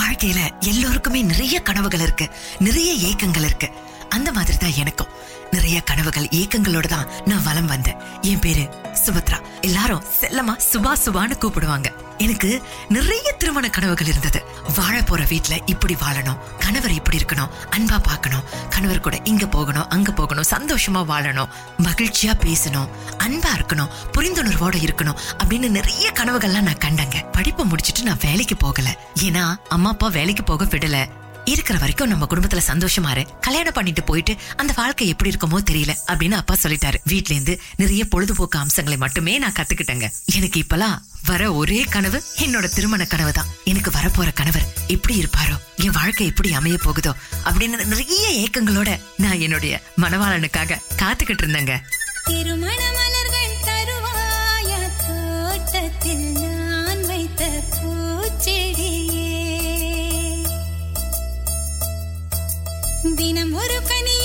வாழ்க்கையில எல்லோருக்குமே நிறைய கனவுகள் இருக்கு. நிறைய ஏக்கங்கள் இருக்கு. அந்த மாதிரி தான் எனக்கும். நிறைய கனவுகள் ஏக்கங்களோட தான் நான் வலம் வந்தேன். என் பேரு சுபத்ரா. எல்லாரும் செல்லமா சுபா சுபான்னு கூப்பிடுவாங்க. எனக்கு நிறைய திருமண கனவுகள் இருந்தது. வாழ போற வீட்டுல இப்படி வாழணும் கணவர் இப்படி இருக்கணும் அன்பா பார்க்கணும் கணவர் கூட இங்க போகணும் அங்க போகணும் சந்தோஷமா வாழணும் மகிழ்ச்சியா பேசணும் அன்பா இருக்கணும் புரிந்துணர்வோட இருக்கணும் அப்படின்னு நிறைய கனவுகள்லாம் நான் கண்டங்க. படிப்பை முடிச்சிட்டு நான் வேலைக்கு போகல. ஏன்னா அம்மா அப்பா வேலைக்கு போக விடல. இருக்கிற வரைக்கும் நம்ம குடும்பத்துல சந்தோஷமா இரு. கல்யாணம் பண்ணிட்டு போயிட்டு அந்த வாழ்க்கை எப்படி இருக்குமோ தெரியல அப்படின்னு அப்பா சொல்லிட்டாரு. வீட்ல இருந்து நிறைய பொழுதுபோக்கு அம்சங்களை மட்டுமே நான் கத்துக்கிட்டேங்க. எனக்கு இப்பெல்லாம் வர ஒரே கனவு என்னோட திருமண கனவு தான். எனக்கு வரப்போற கணவர் எப்படி இருப்பாரோ என் வாழ்க்கை எப்படி அமைய போகுதோ அப்படின்னு நிறைய ஏக்கங்களோட நான் என்னுடைய மனவாளனுக்காக காத்துக்கிட்டு இருந்தேங்க. திருமண மலர் தினம் ஒரு கனியை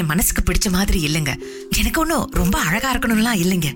என் மனசுக்கு பிடிச்ச மாதிரி இல்லைங்க. எனக்கு ஒன்றும் ரொம்ப அழகா இருக்கணும்லாம் இல்லைங்க.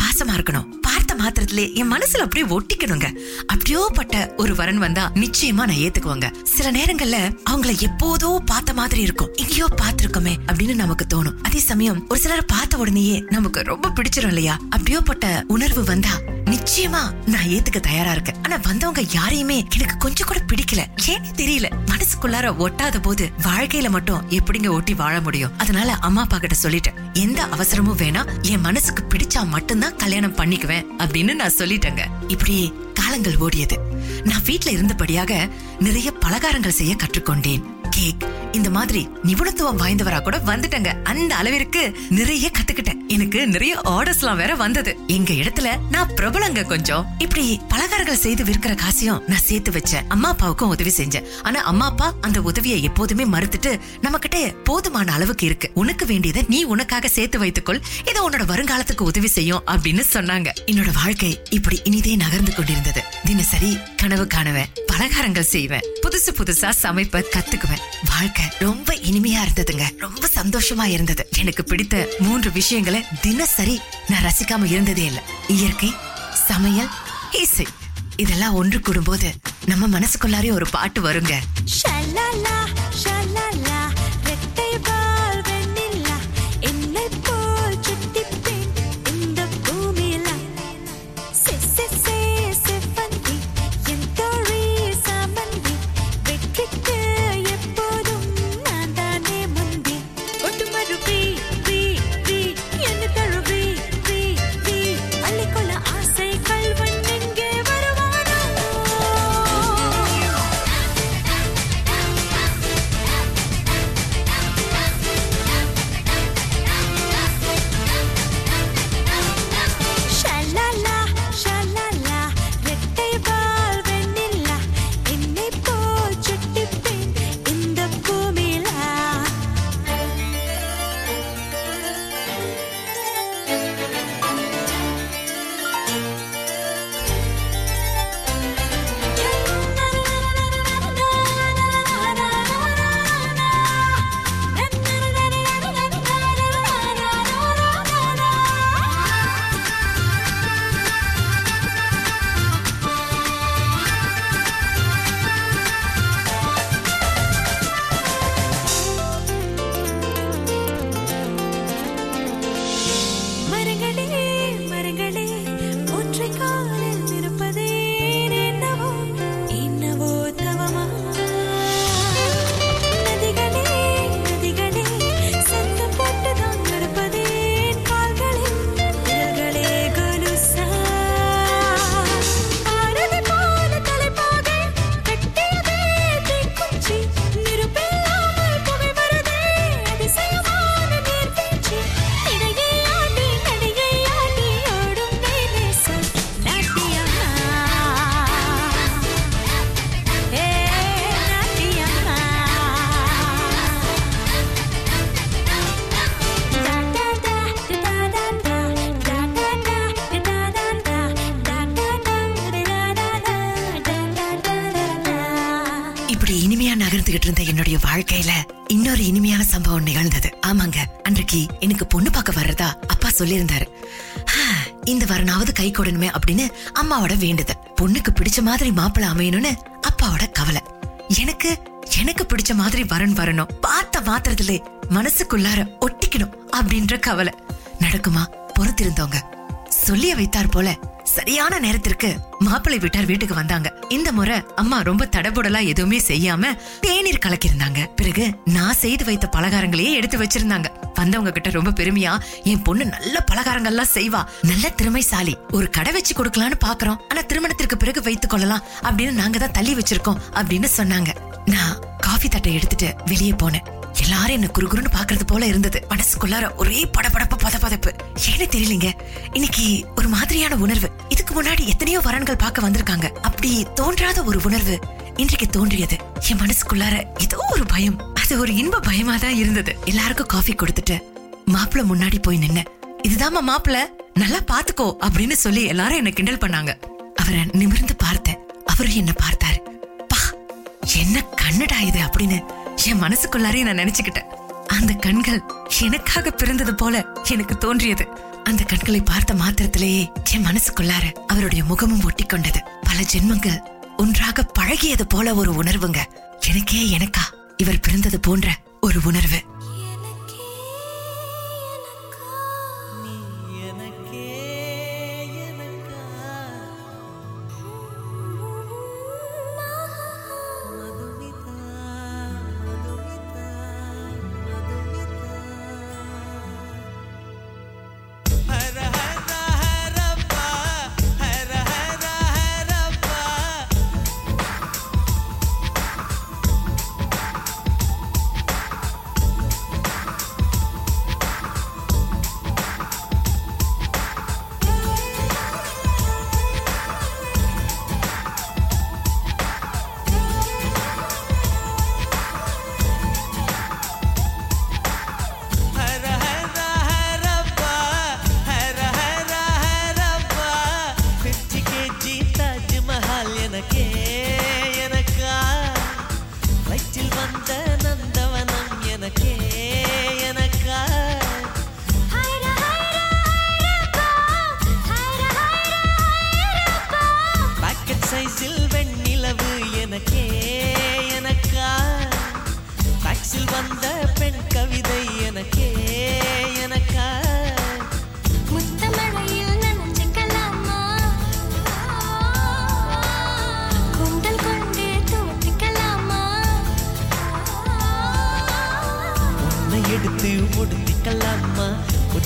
பாசமா இருக்கணும். பார்த்த மாத்திரத்திலே என் மனசுல அப்படியே ஒட்டிக்கணுங்க. அப்படியோ பட்ட ஒரு வரன் வந்தா நிச்சயமா நான் ஏத்துக்குவாங்க. சில நேரங்கள்ல அவங்கள எப்போதோ பார்த்த மாதிரி இருக்கும். எங்கேயோ பார்த்திருக்கோமே அப்படின்னு நமக்கு தோணும். அதே சமயம் ஒரு சிலரை பார்த்த உடனேயே நமக்கு ரொம்ப பிடிச்சிரும் இல்லையா? அப்படியோ பட்ட உணர்வு வந்தா நிச்சயமா நான் ஏத்துக்க தயாரா இருக்கேன். ஆனா வந்தவங்க யாரையுமே எனக்கு கொஞ்சம் கூட பிடிக்கல. ஏன்னு தெரியல. மனசுக்குள்ளார ஒட்டாத போது வாழ்க்கையில மட்டும் எப்படிங்க ஒட்டி வாழ முடியும்? அதனால அம்மா அப்பா கிட்ட சொல்லிட்டேன். எந்த அவசரமும் வேணாம் என் மனசுக்கு பிடிச்சா மட்டும்தான் கல்யாணம் பண்ணிக்குவேன் அப்படின்னு நான் சொல்லிட்டேங்க. இப்படி காலங்கள் ஓடியது. நான் வீட்ல இருந்தபடியாக நிறைய பலகாரங்கள் செய்ய கற்றுக்கொண்டேன். கேக் இந்த மாதிரி நிபுணத்துவம் வாய்ந்தவரா கூட வந்துட்டேங்க. அந்த அளவிற்கு நிறைய கத்துக்கிட்டேன். எனக்கு நிறைய ஆர்டர்ஸ்லாம் வேற வந்தது. எங்க இடத்துல நான் பிரபலங்க கொஞ்சம். இப்படி பலகாரங்கள் செய்து விற்கிற காசையும் நான் சேர்த்து வச்சேன். அம்மா அப்பாவுக்கும் உதவி செஞ்சேன். ஆனா அம்மா அப்பா அந்த உதவியை எப்போதுமே மறுத்துட்டு நம்ம கிட்ட போதுமான அளவுக்கு இருக்கு. உனக்கு வேண்டியதை நீ உனக்காக சேர்த்து வைத்துக்கொள். இது உன்னோட வருங்காலத்துக்கு உதவி செய்யும் அப்படின்னு சொன்னாங்க. என்னோட வாழ்க்கை இப்படி இனிதே நகர்ந்து கொண்டிருந்தது. தினசரி கனவு காணுவேன். பலகாரங்கள் செய்வேன். புதுசு புதுசா சமைப்ப கத்துக்குவேன். வாழ்க்கை ரொம்ப இனிமையா இருந்ததுங்க. ரொம்ப சந்தோஷமா இருந்தது. எனக்கு பிடித்த மூன்று விஷயங்களை தினசரி நான் ரசிக்காம இருந்ததே இல்ல. இயற்கை சமையல் இசை. இதெல்லாம் ஒன்று கூடும்போது நம்ம மனசுக்குள்ளாரே ஒரு பாட்டு வருங்க. அப்படின்னு அம்மாவோட வேண்டுதல் பொண்ணுக்கு பிடிச்ச மாதிரி மாப்பிள்ள அமையணும்னு அப்பாவோட கவலை. எனக்கு எனக்கு பிடிச்ச மாதிரி வரன் வரணும். பார்த்த மாத்திரத்திலே மனசுக்குள்ளார ஒட்டிக்கணும் அப்படின்ற கவலை. நடக்குமா? பொறுத்திருந்தவங்க. சொல்லிய வைத்தார் போல சரியான நேரத்திற்கு மாப்பிள்ளை வீட்டார் வீட்டுக்கு வந்தாங்க. இந்த முறை அம்மா ரொம்ப தடபுடலா எதுவுமே செய்யாம தேநீர் கலக்கியிருந்தாங்க. பிறகு நான் செய்து வைத்த பலகாரங்களையே எடுத்து வச்சிருந்தாங்க. வந்தவங்க கிட்ட ரொம்ப பெருமையா என் பொண்ணு நல்ல பலகாரங்கள்லாம் செய்வா. நல்ல திறமைசாலி. ஒரு கடை வச்சு கொடுக்கலாம்னு பாக்குறோம். ஆனா திருமணத்திற்கு பிறகு வைத்துக் கொள்ளலாம். அப்படின்னு நாங்க தான் தள்ளி வச்சிருக்கோம். அப்படின்னு சொன்னாங்க. நான் காஃபி தட்டை எடுத்துட்டு வெளியே போனேன். எல்லாரும் என்ன குறுகுறுன்னு பாக்குறது போல இருந்தது. மனசுக்குள்ளார ஒரே படபடப்பு பதபதப்பு. ஏன்னு தெரியலீங்க. இன்னைக்கு ஒரு மாதிரியான உணர்வு. இதுக்கு முன்னாடி எத்தனையோ வரன்கள் பார்க்க வந்திருக்காங்க. அப்படி தோன்றாத ஒரு உணர்வு இன்றைக்கு தோன்றியது. என் மனசுக்குள்ளார ஏதோ ஒரு பயம். அது ஒரு இன்ப பயமா தான் இருந்தது. எல்லாருக்கும் காஃபி கொடுத்துட்டு மாப்பிள்ள முன்னாடி போய் நின்ன இதுதாம்மா மாப்பிள்ள நல்லா பாத்துக்கோ அப்படின்னு சொல்லி எல்லாரும் என்ன கிண்டல் பண்ணாங்க. அவரை நிமிர்ந்து பார்த்தேன். அவரும் என்ன பார்த்தாரு. பா என்ன கண்ணுடா இது? அப்படின்னு என் மனசுக்குள்ளாரே நான் நினைச்சுக்கிட்டேன். அந்த கண்கள் எனக்காக பிறந்தது போல எனக்கு தோன்றியது. அந்த கண்களை பார்த்த மாத்திரத்திலேயே என் மனசுக்குள்ளார அவருடைய முகமும் ஒட்டி கொண்டது. பல ஜென்மங்கள் ஒன்றாக பழகியது போல ஒரு உணர்வுங்க. எனக்கே எனக்கா இவர் பிறந்தது போன்ற ஒரு உணர்வு.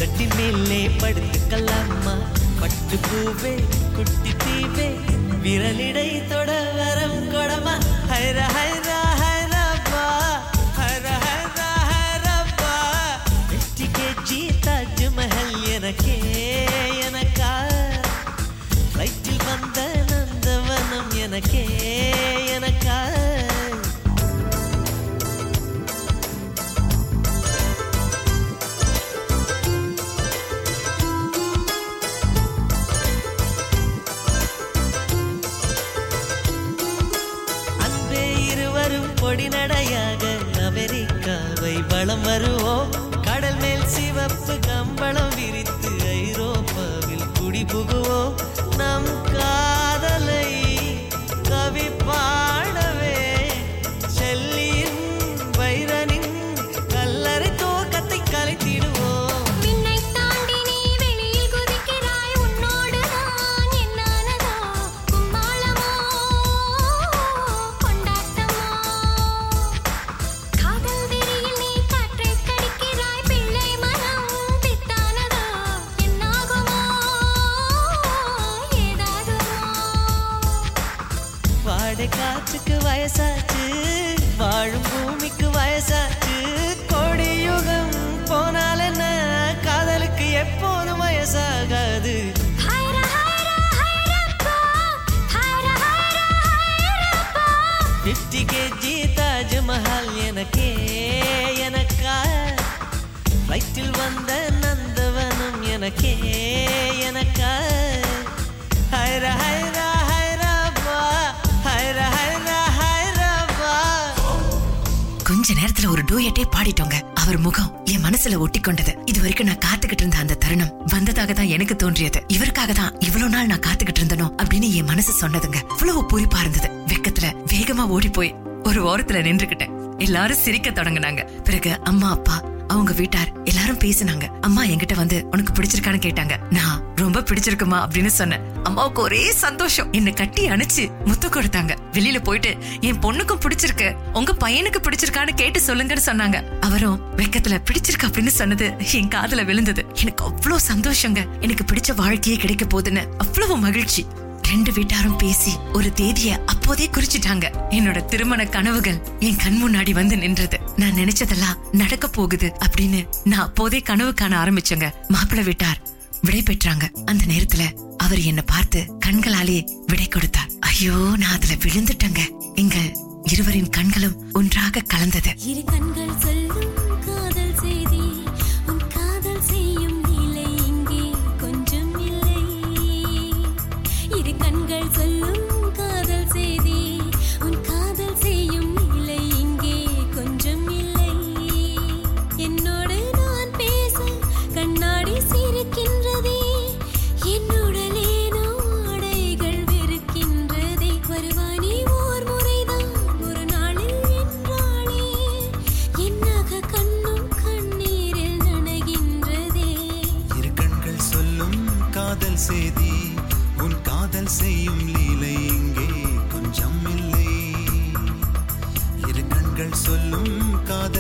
உதட்டி மேலே படுத்துக்கலாமா பட்டு பூவே குட்டி தீவே விரலிடை தொட வரம் கொடமா. ஹைரா ஹைரா காற்றுக்கு வயசாச்சு. வாழும் பூமிக்கு வயசாச்சு. கோடி யுகம் போனால் என்ன? காதலுக்கு எப்போதும் வயசாகாது. பிப்டி கேஜி தாஜ்மஹால் எனக்கே எனக்கா? ஃப்ளைட்டில் வந்த நந்தவனம் எனக்கா ஒரு டூயட்டே பாடிட்டோங்க. அவர் முகம் என் மனசுல ஒட்டி கொண்டது. இது வரைக்கும் நான் காத்துக்கிட்டு இருந்த அந்த தருணம் வந்ததாக தான் எனக்கு தோன்றியது. இவருக்காக தான் இவ்வளவு நாள் நான் காத்துக்கிட்டு இருந்தனோ அப்படின்னு என் மனசு சொன்னதுங்க. இவ்வளவு பூரிப்பா இருந்தது. வெக்கத்துல வேகமா ஓடி போய் ஒரு ஓரத்துல நின்றுகிட்டேன். எல்லாரும் சிரிக்க தொடங்குனாங்க. பிறகு அம்மா அப்பா அவங்க வீட்டார் எல்லாரும் பேசினாங்க. அம்மா என்கிட்ட வந்து உனக்கு பிடிச்சிருக்கான்னு கேட்டாங்க. நான் ரொம்ப பிடிச்சிருக்குமா? அப்படின்னு சொன்னேன். அம்மாவுக்கு ஒரே சந்தோஷம். என்ன கட்டி அணைச்சு முத்து கொடுத்தாங்க. வெளியில போயிட்டு என் பொண்ணுக்கும் பிடிச்சிருக்கு. உங்க பையனுக்கு பிடிச்சிருக்கான்னு கேட்டு சொல்லுங்கன்னு சொன்னாங்க. அவரும் வெக்கத்துல பிடிச்சிருக்கு அப்படின்னு சொன்னது என் காதுல விழுந்தது. எனக்கு அவ்வளவு சந்தோஷங்க. எனக்கு பிடிச்ச வாழ்க்கையே கிடைக்க போகுதுன்னு அவ்வளவு மகிழ்ச்சி. ரெண்டு வீட்டாரும் பேசி ஒரு தேதிய அப்போதே குறிச்சிட்டாங்க. என்னோட திருமண கனவுகள் என் கண் முன்னாடி வந்து நின்றது. நான் நினைச்சதெல்லாம் நடக்க போகுது அப்படின்னு நான் அப்போதே கனவு காண ஆரம்பிச்சேங்க. மாப்பிள்ள விட்டார் விடை பெற்றாங்க. அந்த நேரத்துல அவர் என்ன பார்த்து கண்களாலே விடை கொடுத்தார். ஐயோ நான் அதுல விழுந்துட்டேங்க. எங்கள் இருவரின் கண்களும் ஒன்றாக கலந்தது. இரு கண்கள் சொல்லும்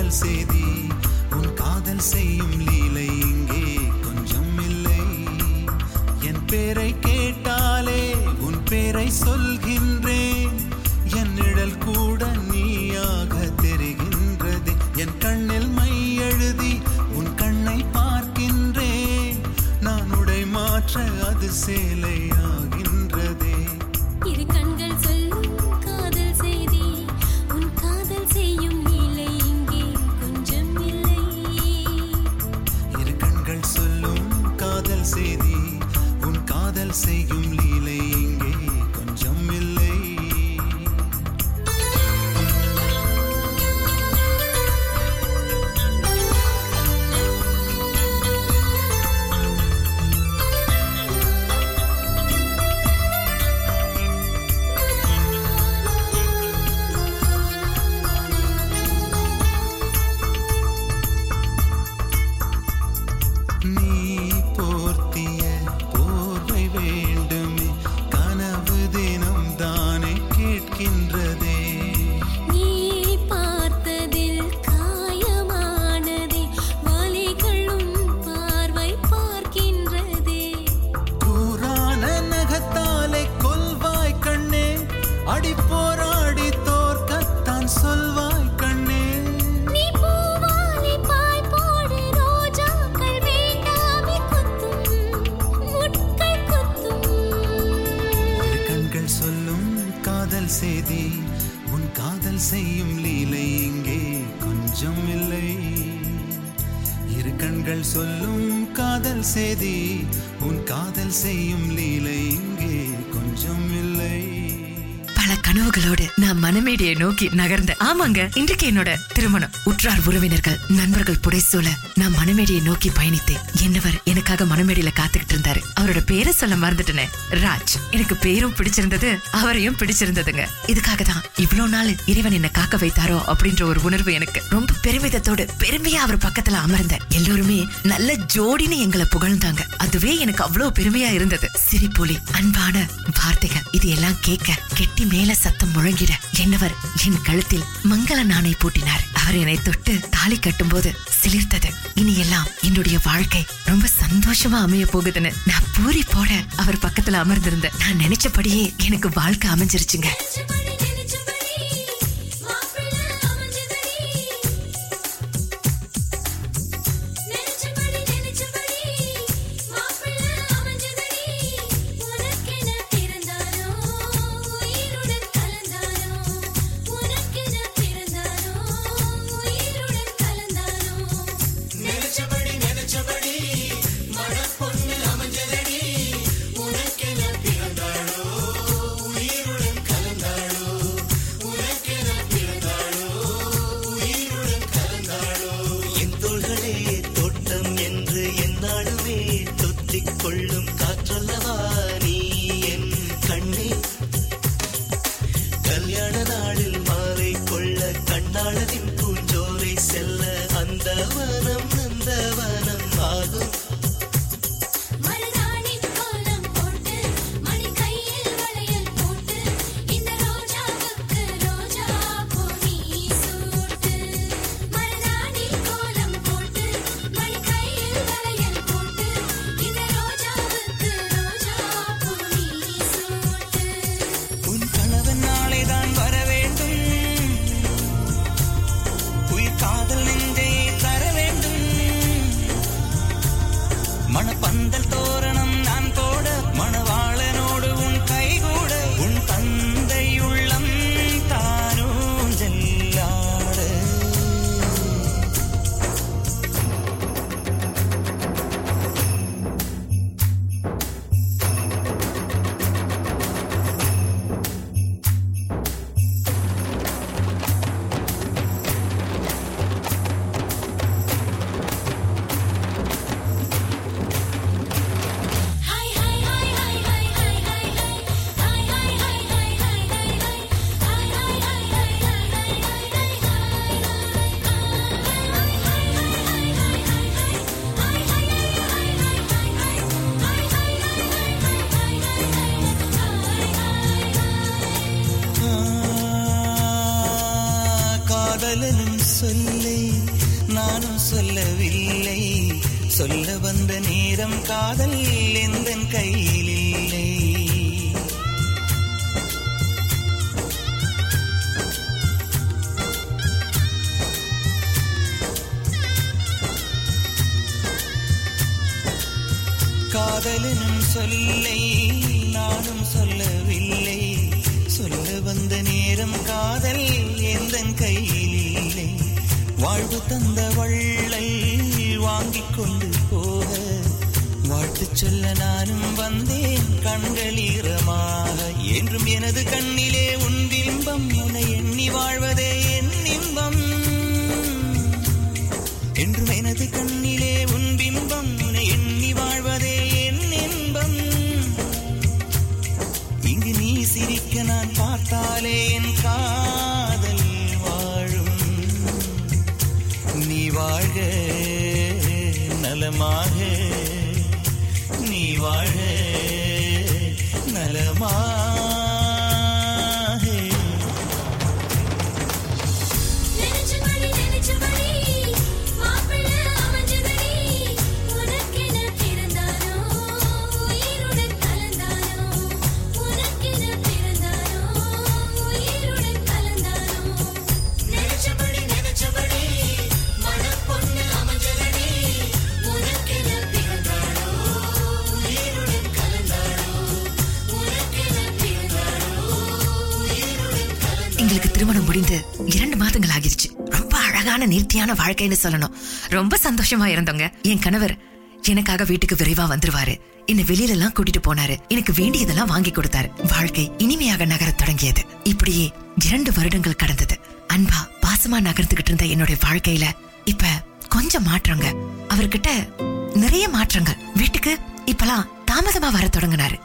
காதல் செய்தி. உன் காதல் செய்யும் லீலை இங்கே கொஞ்சம் இல்லை. என் பேரை கேட்டாலே உன் பேரை சொல்கின்றேன். என் நிழல் கூட நீயாக தெரிகின்றது. என் கண்ணில் மை எழுதி உன் கண்ணை பார்க்கின்றேன். நான் உடை மாற்ற அது சேலை கண்கள் சொல்லும் காதல் செய்தி உன் காதல் செய்யும் லீலை இங்கே கொஞ்சம் இல்லை. பல கனவுகளோடு நான் மனமேடியை நோக்கி நகர்ந்தேன் ஆமாங்க இன்றைக்கு என்னோட திருமணம். உற்றார் உறவினர்கள் நண்பர்கள் புடைசூழ நான் மனமேடியை நோக்கி பயணித்தேன் என்னவர் எனக்காக மனமேடியில காத்துக்கிட்டு இருந்தாரு. அவரோட பேரை சொல்ல மறந்துட்டேனே. ராஜ். எனக்கு பேரும் பிடிச்சிருந்தது அவரையும் பிடிச்சிருந்ததுங்க. இதுக்காக தான் இவ்வளவு நாள் இறைவன் என்ன காக்க வைத்தாரோ அப்படின்ற ஒரு உணர்வு எனக்கு. ரொம்ப பெருமிதத்தோடு பெருமையா அவர் பக்கத்துல அமர்ந்தேன் எல்லோருமே நல்ல ஜோடின்னு எங்களை புகழ்ந்தாங்க. அதுவே எனக்கு அவ்வளவு பெருமையா இருந்தது. சிரிப்பொலி அன்பான வார்த்தைகள் இது எல்லாம் கேட்க கெட்டி மேல சத்தம் முழங்கிட என்னவர் என் கழுத்தில் மங்கள நாணை பூட்டினார். அவர் என்னை தொட்டு தாலி கட்டும்போது சிலிர்த்தது. இனி எல்லாம் என்னுடைய வாழ்க்கை ரொம்ப சந்தோஷமா அமைய போகுதுன்னு நான் பூரி போட அவர் பக்கத்துல அமர்ந்திருந்த நான் நினைச்சபடியே எனக்கு வாழ்க்கை அமைஞ்சிருச்சுங்க. தந்த வள்ளை வாங்கிக் கொண்டு போக. வாழ்த்து சொல்ல நானும் வந்தேன் கண்கள் ஈரமாக என்றும் எனது கண்ணிலே உன் பிம்பம் உன்னை எண்ணி வாழ்வதே என் இன்பம். என்றும் எனது கண்ணிலே உன் பிம்பம் உன்னை எண்ணி வாழ்வதே என் இன்பம். இங்கு நீ சிரிக்க நான் பார்த்தாலே என் கா திருமணம் முடிந்து இரண்டு மாதங்கள் ஆகிருச்சு. ரொம்ப அழகான நேர்த்தியான வாழ்க்கைன்னு சொல்லணும். ரொம்ப சந்தோஷமா இருந்தோங்க. என் கணவர் எனக்காக வீட்டுக்கு விரைவா வந்துருவாரு. என்ன வெளியில எல்லாம் கூட்டிட்டு போனாரு. எனக்கு வேண்டியதெல்லாம் வாங்கி கொடுத்தாரு. வாழ்க்கை இனிமையாக நகரத் தொடங்கியது. இப்படியே இரண்டு வருடங்கள் கடந்தது. அன்பா பாசமா நகர்ந்துகிட்டு இருந்த என்னுடைய வாழ்க்கையில இப்ப கொஞ்சம் மாற்றங்க. அவர்கிட்ட நிறைய மாற்றங்கள். வீட்டுக்கு இப்பெல்லாம் தாமதமா வர தொடங்கினாரு.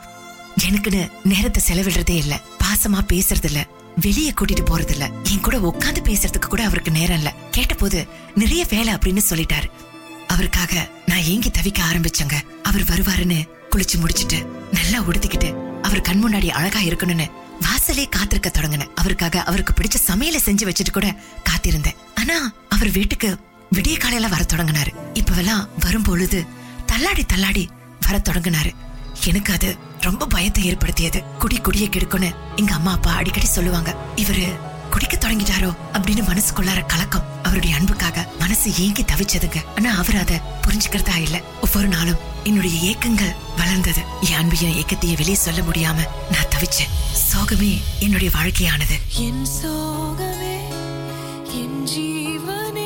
எனக்குன்னு நேரத்தை செலவிடுறதே இல்ல. பாசமா பேசுறது இல்ல வெளிய கூட்டிட்டு போறது இல்ல என் கூட உட்காந்து பேசுறதுக்கு கூட அவருக்கு நேரம் இல்ல. கேட்டபோது நிறைய வேலை அப்படின்னு சொல்லிட்டாரு. அவருக்காக நான் ஏங்கி தவிக்க ஆரம்பிச்சங்க. அவர் வருவாருன்னு குளிச்சு முடிச்சிட்டு நல்லா உடுத்திக்கிட்டு அவர் கண் முன்னாடி அழகா இருக்கணும்னு வாசலே காத்திருக்க தொடங்கினேன். அவருக்காக அவருக்கு பிடிச்ச சமையல செஞ்சு வச்சுட்டு கூட காத்திருந்தேன். ஆனா அவர் வீட்டுக்கு விடிய காலையில வர தொடங்கினாரு. இப்பவெல்லாம் வரும்பொழுது தள்ளாடி தள்ளாடி வர தொடங்கினாரு. எனக்கு அது ரொம்ப பயத்தை ஏற்படுத்தியது. குடி குடிய கெடுக்குன்னு எங்க அம்மா அப்பா அடிக்கடி சொல்லுவாங்க. இவரு குடிக்க தொடங்கிட்டாரோ அப்படின்னு மனசுக்குள்ளார கலக்கம். அவருடைய அன்புக்காக மனசு ஏங்கி தவிச்சதுங்க. ஆனா அவர் அதை புரிஞ்சுக்கிறதா இல்ல. ஒவ்வொரு நாளும் என்னுடைய ஏக்கங்கள் வளர்ந்தது. என் அன்பையும் ஏக்கத்தையும் வெளியே சொல்ல முடியாம நான் தவிச்சேன். சோகமே என்னுடைய வாழ்க்கையானது. என் சோகமே என் ஜீவனே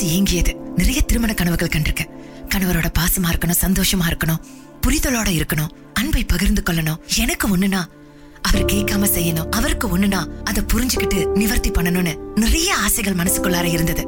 மனசு ஏங்கியது. நிறைய திருமண கனவுகள் கண்டிருக்கேன் கணவரோட பாசமா இருக்கணும் சந்தோஷமா இருக்கணும் புரிதலோட இருக்கணும் அன்பை பகிர்ந்து கொள்ளணும். எனக்கு ஒண்ணுனா அவர் கேட்காம செய்யணும். அவருக்கு ஒண்ணுனா அதை புரிஞ்சுக்கிட்டு நிவர்த்தி பண்ணணும்னு நிறைய ஆசைகள் மனசுக்குள்ளார இருந்தது.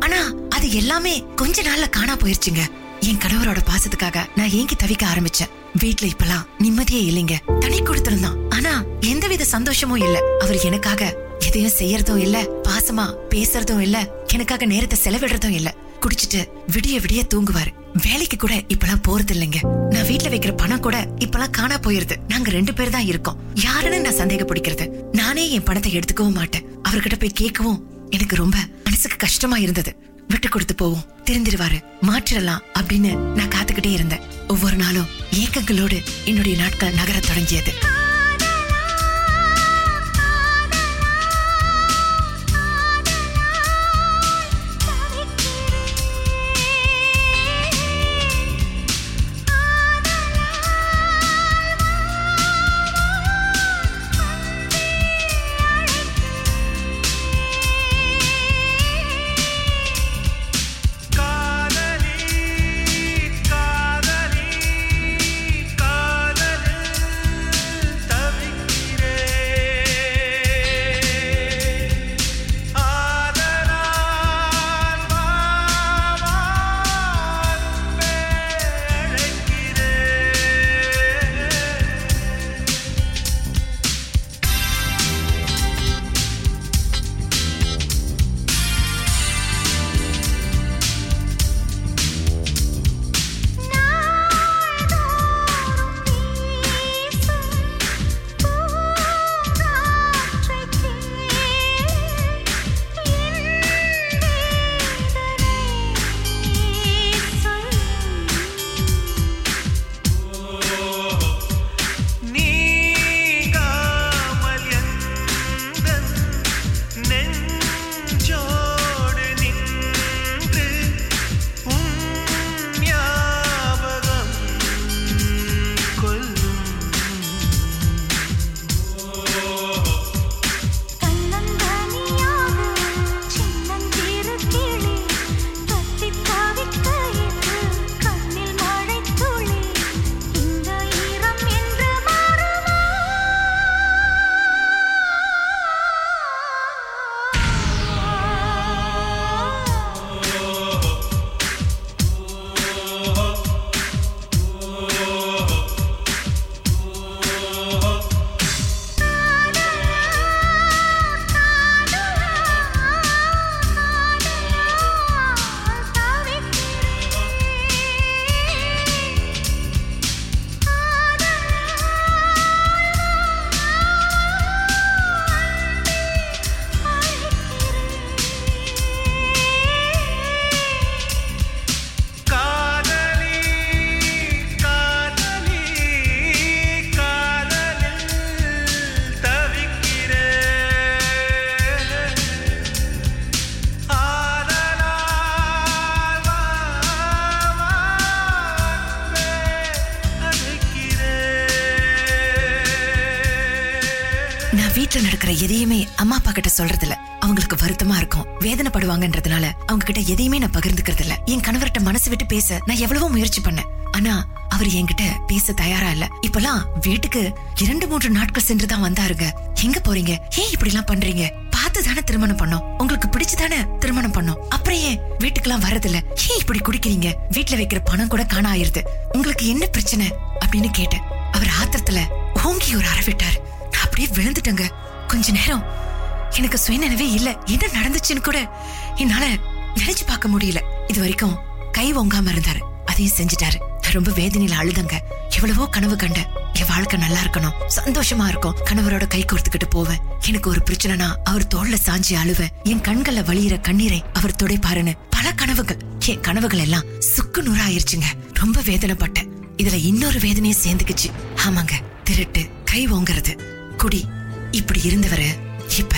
ஆனா அது எல்லாமே கொஞ்ச நாள்ல காணா போயிருச்சுங்க. என் கணவரோட பாசத்துக்காக நான் ஏங்கி தவிக்க ஆரம்பிச்சேன். வீட்ல இப்பெல்லாம் நிம்மதியே இல்லைங்க. தனி கொடுத்திருந்தான் ஆனா எந்தவித சந்தோஷமும் இல்ல. அவர் எனக்காக எதையும் செய்யறதும் இல்ல பாசமா பேசுறதும் இல்ல எனக்காக நேரத்தை செலவிடுறதும் இல்ல. குடிச்சிட்டு விடிய விடிய தூங்குவாரு. வேலைக்கு கூட இப்பெல்லாம் போறது இல்லைங்க நான் வீட்டுல வைக்கிற பணம் கூட இப்பெல்லாம் காணா போயிருது. நாங்க ரெண்டு பேர் தான் இருக்கோம். யாருன்னு நான் சந்தேகப்பிடிக்கிறது நானே என் பணத்தை எடுத்துக்கவும் மாட்டேன். அவர்கிட்ட போய் கேட்கவும் எனக்கு ரொம்ப மனசுக்கு கஷ்டமா இருந்தது. விட்டு கொடுத்து போவோம். திருந்திருவாரு மாற்றிடலாம் அப்படின்னு நான் காத்துக்கிட்டே இருந்தேன். ஒவ்வொரு நாளும் ஏக்கங்களோடு என்னுடைய நாட்கள் நகர தொடங்கியது. நான் வீட்டுல நடக்கிற எதையுமே அம்மா அப்பா கிட்ட சொல்றது இல்ல அவங்களுக்கு வருத்தமா இருக்கும். வேதனைப்படுவாங்கன்றதுனால அவங்க கிட்ட எதையுமே நான் பகிர்ந்துக்கிறது இல்ல என் கணவர்கிட்ட மனசு விட்டு பேச நான் எவ்வளவோ முயற்சி பண்ணேன். ஆனா அவர் என்கிட்ட பேச தயாரா இல்ல. இப்பெல்லாம் வீட்டுக்கு இரண்டு மூன்று நாட்கள் சென்று தான் வந்தாருங்க. எங்க போறீங்க? ஏன் இப்படி எல்லாம் பண்றீங்க? பார்த்து தானே திருமணம் பண்ணோம். உங்களுக்கு பிடிச்சு தானே திருமணம் பண்ணோம். அப்புறம் ஏன் வீட்டுக்கெல்லாம் வர்றதில்ல ஏன் இப்படி குடிக்கிறீங்க? வீட்டுல வைக்கிற பணம் கூட காண ஆயிருது உங்களுக்கு என்ன பிரச்சனை? அப்படின்னு கேட்டேன். அவர் ஆத்திரத்துல ஓங்கி ஒரு அறவிட்டாரு அப்படியே விழுந்துட்டேங்க. கொஞ்ச நேரம். எனக்கு சுயநினைவே இல்ல. என்ன நடந்துச்சுன்னு கூட என்னால நினைச்சு பார்க்க முடியல. இது வரைக்கும் கை ஒங்காம இருந்தாரு. அதையும் செஞ்சுட்டாரு. நான் ரொம்ப வேதனையில அழுதங்க. எவ்வளவோ கனவு கண்ட. என் வாழ்க்கை நல்லா இருக்கணும். சந்தோஷமா இருக்கும். கணவரோட கை கோர்த்துக்கிட்டு போவேன். எனக்கு ஒரு பிரச்சனைனா அவர் தோல்ல சாஞ்சி அழுவேன். என் கண்கள்ல வழியிற கண்ணீரை அவர் துடைப்பாருன்னு பல கனவுகள். என் கனவுகள் எல்லாம் சுக்கு நூறாயிருச்சுங்க ரொம்ப வேதனைப்பட்டேன். இதுல இன்னொரு வேதனையும் சேர்ந்துக்குச்சு. ஆமாங்க. திருட்டு கை ஓங்குறது. குடி. இப்படி இருந்தவரு இப்ப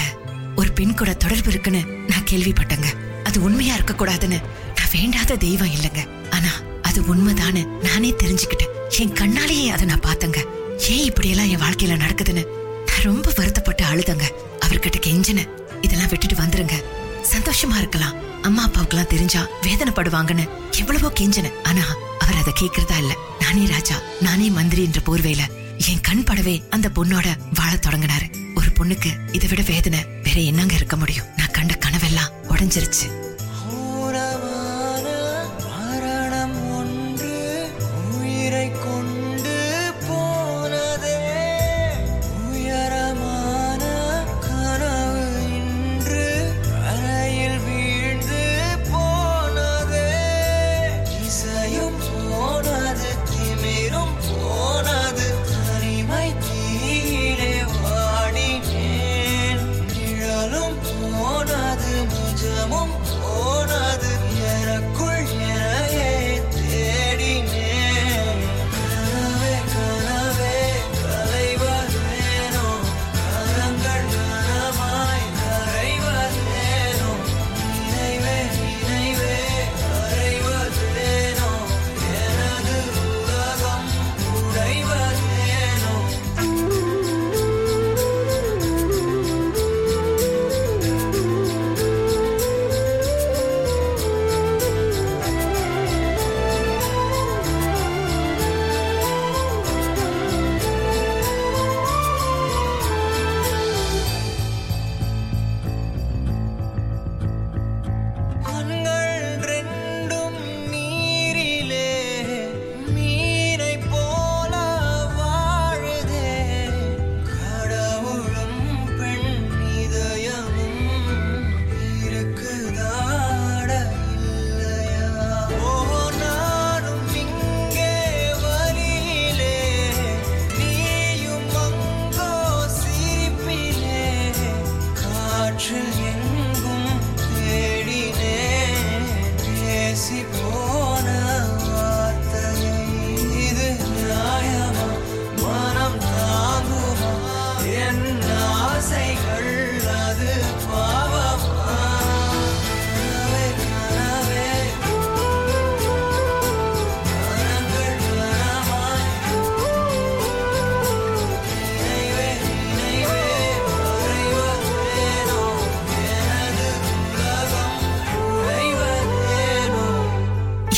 ஒரு பெண் கூட தொடர்பு இருக்குன்னு நான் கேள்விப்பட்டேங்க. அது உண்மையா இருக்க கூடாதுன்னு நான் வேண்டாத தெய்வம் இல்லைங்க. ஆனா அது உண்மைதான்னு நானே தெரிஞ்சுக்கிட்டேன். என் கண்ணாலேயே அதை நான் பார்த்தேங்க. ஏன் இப்படி எல்லாம் என் வாழ்க்கையில நடக்குதுன்னு நான் ரொம்ப வருத்தப்பட்டு அழுதங்க. அவர்கிட்ட கெஞ்சின இதெல்லாம் விட்டுட்டு வந்துருங்க. சந்தோஷமா இருக்கலாம். அம்மா அப்பாவுக்கெல்லாம் தெரிஞ்சா வேதனைப்படுவாங்கன்னு எவ்வளவோ கெஞ்சின ஆனா அவர் அதை கேக்குறதா இல்ல. நானே ராஜா நானே மந்திரி என்ற போர்வையில என் கண் படவே அந்த பொண்ணோட வாழத் தொடங்கினாரு. ஒரு பொண்ணுக்கு இதை விட வேதனை வேற என்னங்க இருக்க முடியும்? நான் கண்ட கனவெல்லாம் உடஞ்சிருச்சு.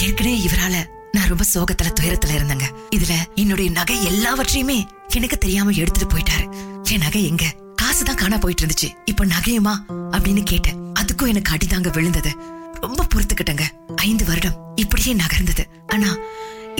ஏற்கனவே இவரால நான் ரொம்ப சோகத்துல துயரத்துல இருந்தேங்க. இதுல என்னுடைய நகை எல்லாவற்றையுமே எனக்கு தெரியாம எடுத்துட்டு போயிட்டாரு. என் நகை எங்க? காசுதான் காணா போயிட்டு இருந்துச்சு இப்ப நகையுமா? அப்படின்னு கேட்டேன். அதுக்கும் எனக்கு அடிதாங்க விழுந்தது. ரொம்ப பொறுத்துக்கிட்டேங்க. ஐந்து வருடம் இப்படியே நகர்ந்தது. ஆனா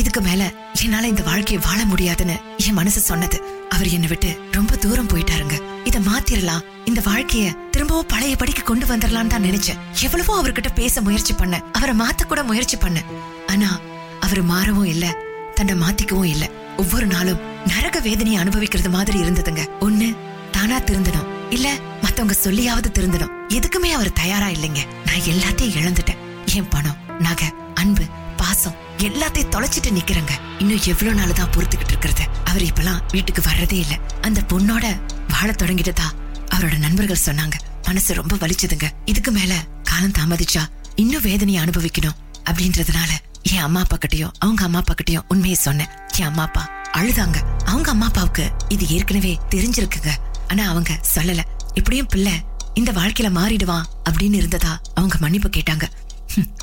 இதுக்கு மேல என்னால இந்த வாழ்க்கையை வாழ முடியாதுன்னு என் மனசு சொன்னது. அவர் என்னை விட்டு ரொம்ப தூரம் போயிட்டாருங்க. இத மாத்திரலாம். இந்த வாழ்க்கைய திரும்பவும் பழைய படிக்கு கொண்டு வந்துடலாம் தான் நினைச்சேன். எவ்வளவோ அவர்கிட்ட பேச முயற்சி பண்ண அவரை மாத்த கூட முயற்சி பண்ண ஆனா அவர் மாறவும் இல்ல தன்னை மாத்திக்கவும் இல்ல. ஒவ்வொரு நாளும் நரக வேதனையை அனுபவிக்கிறது மாதிரி இருந்ததுங்க. ஒண்ணு தானா திருந்தணும். இல்ல மத்தவங்க சொல்லியாவது திருந்தணும். எதுக்குமே அவர் தயாரா இல்லைங்க. நான் எல்லாத்தையும் இழந்துட்டேன். என் பணம் நகை அன்பு பாசம் எல்லாத்தையும் தொலைச்சிட்டு நிக்கிறேங்க. இன்னும் எவ்வளவு நாள் தான் பொறுத்துக்கிட்டு இருக்கிறது. அவர் இப்பெல்லாம் வீட்டுக்கு வர்றதே இல்ல. அந்த பொண்ணோட வாழ தொடங்கிட்டதா அவரோட நண்பர்கள் சொன்னாங்க. மனசு ரொம்ப வலிச்சதுங்க. இதுக்கு மேல காலம் தாமதிச்சா இன்னும் வேதனையை அனுபவிக்கணும் அப்படின்றதுனால என் அம்மா அப்பா கிட்டயும் அவங்க அம்மா அப்பா கிட்டயும் உண்மையை சொன்னேன். என் அம்மா அப்பா அழுதாங்க. அவங்க அம்மா அப்பாவுக்கு இது ஏற்கனவே தெரிஞ்சிருக்குங்க. ஆனா அவங்க சொல்லல. இப்படியும் பிள்ளை இந்த வாழ்க்கையில மாறிடுவான் அப்படின்னு இருந்ததா அவங்க மன்னிப்பு கேட்டாங்க.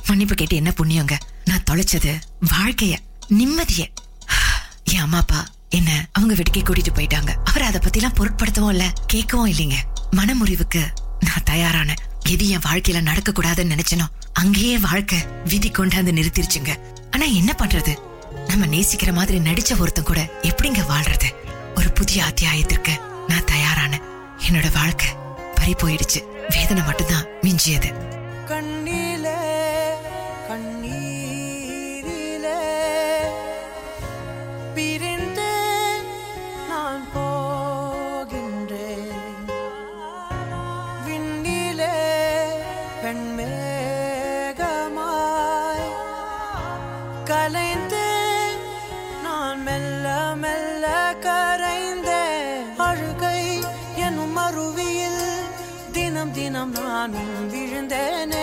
மன்னிப்பு கேட்டு என்ன புண்ணியங்க? நான் தொலைச்சது வாழ்க்கைய நிம்மதிய. என் அம்மா அப்பா என்ன அவங்க வீட்டுக்கே கூட்டிட்டு போயிட்டாங்க. அவர் அதை பத்தி எல்லாம் பொருட்படுத்தவும் இல்ல கேட்கவும் இல்லைங்க. மனமுறிவுக்கு நான் தயாரான எது என் வாழ்க்கையில நடக்க கூடாதுன்னு நினைச்சனோ அங்கேயே வாழ்க்கை விதி கொண்டாந்து நிறுத்திருச்சுங்க. ஆனா என்ன பண்றது? நம்ம நேசிக்கிற மாதிரி நடிச்ச ஒருத்தன் கூட எப்படிங்க வாழ்றது? ஒரு புதிய அத்தியாயத்திற்கு நான் தயாரான என்னோட வாழ்க்கை பறி போயிடுச்சு. வேதனை மட்டும்தான் மிஞ்சியது. anamın birinde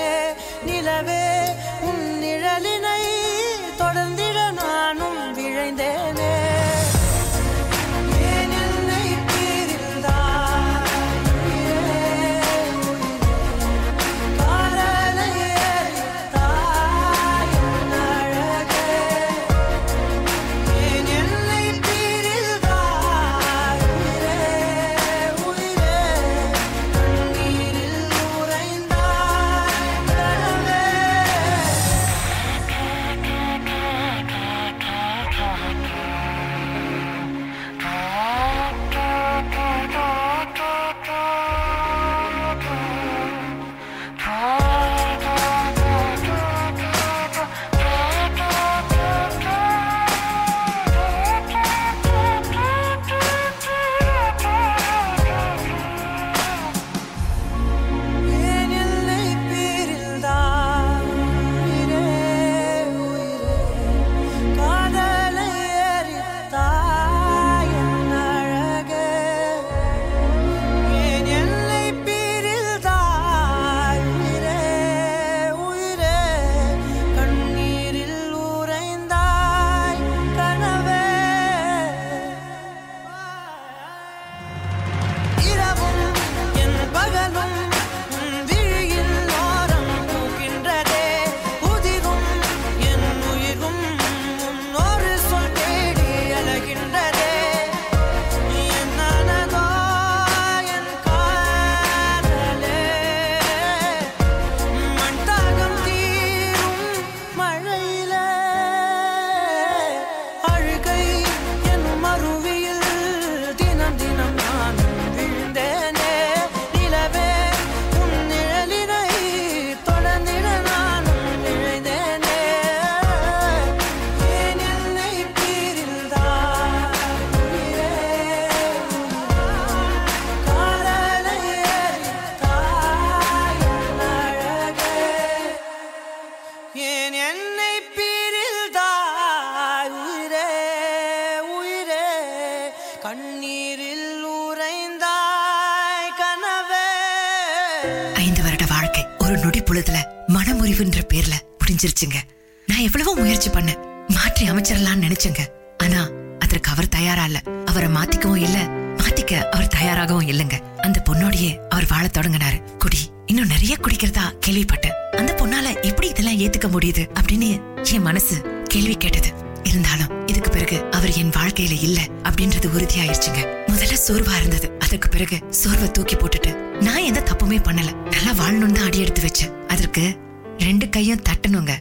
முடிஞ்சிருச்சுங்க நான் எவ்வளவோ முயற்சி பண்ணேன். மாற்றி அமைச்சிடலாம்னு நினைச்சேங்க. ஆனா அதற்கு அவர் தயாரா இல்ல. அவரை மாத்திக்கவும் இல்ல. மாத்திக்க அவர் தயாராகவும் இல்லைங்க. அந்த பொண்ணோடையே அவர் வாழ தொடங்கினாரு. குடி இன்னும் நிறைய குடிக்கிறதா கேள்விப்பட்டேன். அந்த பொண்ணால எப்படி இதெல்லாம் ஏத்துக்க முடியுது அப்படின்னு என் மனசு கேள்வி கேட்டது. இருந்தாலும் இதுக்கு பிறகு அவர் என் வாழ்க்கையில இல்ல அப்படின்றது உறுதியாயிருச்சுங்க. முதல்ல சோர்வா இருந்தது. அதுக்கு பிறகு சோர்வை தூக்கி போட்டுட்டு நான் எந்த தப்புமே பண்ணல. நல்லா வாழணும்னு தான் அடி எடுத்து வச்சேன். அதற்கு ரெண்டு கையும் தட்டணுங்க.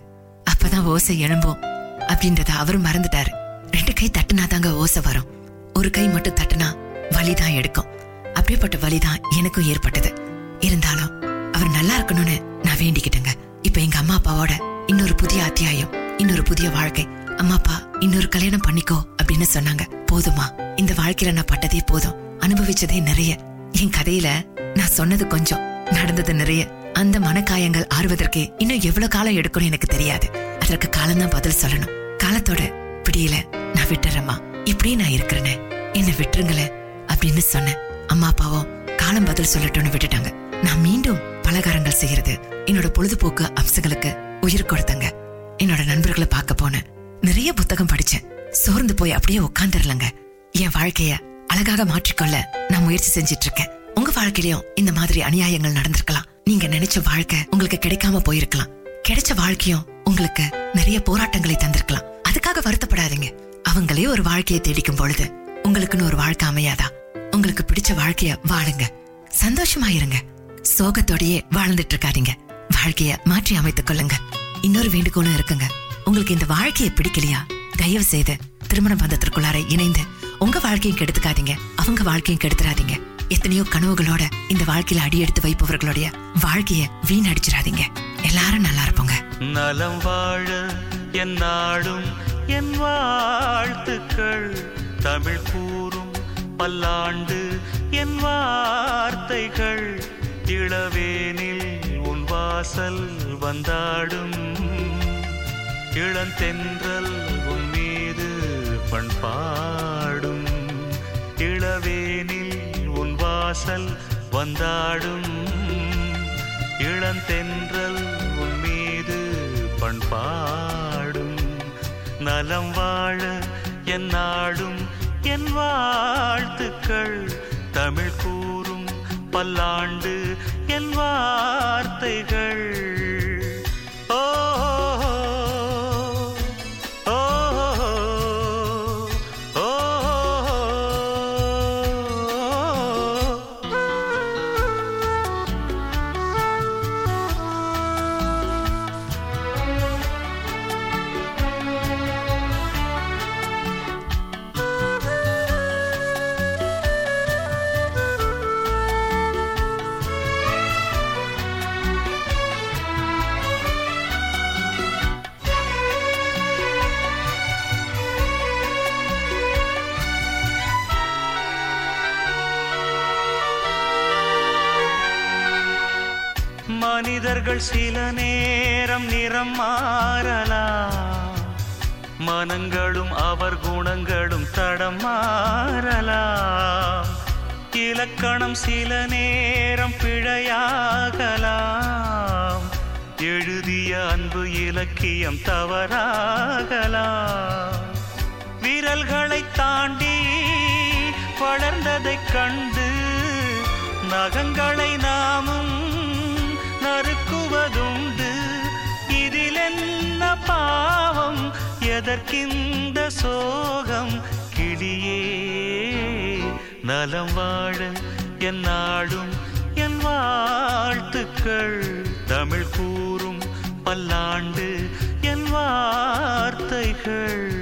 அப்பதான் ஓசை எழும்போம் அப்படின்றத அவரும் மறந்துட்டாரு. ரெண்டு கை தட்டுனாதாங்க ஓசை வரும். ஒரு கை மட்டும் தட்டுனா வலிதான் எடுக்கும். அப்படிப்பட்ட வலிதான் எனக்கும் ஏற்பட்டது. இருந்தாலும் அவர் நல்லா இருக்கணும்னு நான் வேண்டிக்கிட்டேங்க. இப்ப எங்க அம்மா அப்பாவோட இன்னொரு புதிய அத்தியாயம் இன்னொரு புதிய வாழ்க்கை. அம்மா அப்பா இன்னொரு கல்யாணம் பண்ணிக்கோ அப்படின்னு சொன்னாங்க. போதுமா? இந்த வாழ்க்கையில நான் பட்டதே போதும். அனுபவிச்சதே நிறைய. என் கதையில நான் சொன்னது கொஞ்சம் நடந்தது நிறைய. அந்த மனக்காயங்கள் ஆறுவதற்கு இன்னும் எவ்வளவு காலம் எடுக்கணும் எனக்கு தெரியாது. அதற்கு காலம்தான் பதில் சொல்லணும். காலத்தோட பிடியில நான் விட்டுறேம்மா. இப்படியே நான் இருக்கிறேனே. என்ன விட்டுருங்களேன் அப்படின்னு சொன்னேன். அம்மா அப்பாவும் காலம் பதில் சொல்லட்டும்னு விட்டுட்டாங்க. நான் மீண்டும் பலகாரங்கள் செய்யறது என்னோட பொழுதுபோக்கு அம்சங்களுக்கு உயிர் கொடுத்தங்க. என்னோட நண்பர்களை பார்க்க போனேன். நிறைய புத்தகம் படிச்சேன். சோர்ந்து போய் அப்படியே உட்காந்துடலங்க என் வாழ்க்கைய அழகாக மாற்றிக்கொள்ள நான் முயற்சி செஞ்சிட்டு இருக்கேன் உங்க வாழ்க்கையிலயும் இந்த மாதிரி அநியாயங்கள் நடந்திருக்கலாம். நீங்க நினைச்ச வாழ்க்கை உங்களுக்கு கிடைக்காம போயிருக்கலாம். கிடைச்ச வாழ்க்கையும் உங்களுக்கு நிறைய போராட்டங்களை தந்திருக்கலாம். அதுக்காக வருத்தப்படாதீங்க. அவங்களே ஒரு வாழ்க்கையை தேடிக்கும் பொழுது உங்களுக்குன்னு ஒரு வாழ்க்கை அமையாதா? உங்களுக்கு பிடிச்ச வாழ்க்கைய வாழுங்க. சந்தோஷமா இருங்க சோகத்தோடயே வாழ்ந்துட்டு இருக்காதீங்க வாழ்க்கைய மாற்றி அமைத்துக் கொள்ளுங்க. இன்னொரு வேண்டுகோளும் இருக்குங்க. உங்களுக்கு இந்த வாழ்க்கையை பிடிக்கலையா? தயவு செய்து திருமண பந்தத்திற்குள்ளார இணைந்து உங்க வாழ்க்கையும் கெடுத்துக்காதீங்க. அவங்க வாழ்க்கையும் கெடுத்துறாதீங்க. எத்தனையோ கனவுகளோட இந்த வாழ்க்கையில அடி எடுத்து வைப்பவர்களுடைய வாழ்க்கைய வீணடிச்சிடாதீங்க. எல்லாரும் நல்லா இருப்போம். நலம் வாழ என் நாடும் என் வாழ்த்துக்கள். தமிழ் கூறும் பல்லாண்டு என் வார்த்தைகள். இளவேனில் உன் வாசல் வந்தாடும். இளந்தென்றல் உன் மீது பண்பாடும். இளவேனில் உன் வாசல் வந்தாடும். இளந்தென்றல் பண்பாடும் நலம் வாழ என் நாடும் என் வாழ்த்துக்கள். தமிழ் கூறும் பல்லாண்டு என் வார்த்தைகள். சில நேரம் நிறம் மாறலாம். மனங்களும் அவர் குணங்களும் தடம் மாறலாம். இலக்கணம் சில நேரம் பிழையாகலாம். எழுதிய அன்பு இலக்கியம் தவறாகலாம். விரல்களை தாண்டி வளர்ந்ததைக் கண்டு நகங்களை நாமும் போவதுண்டு இதில் என்ன பாவம்? எதற்கிந்த சோகம்? கிளியே நலம் வாழ என் நாடும் என் வாழ்த்துக்கள். தமிழ் கூறும் பல்லாண்டு என் வார்த்தைகள்.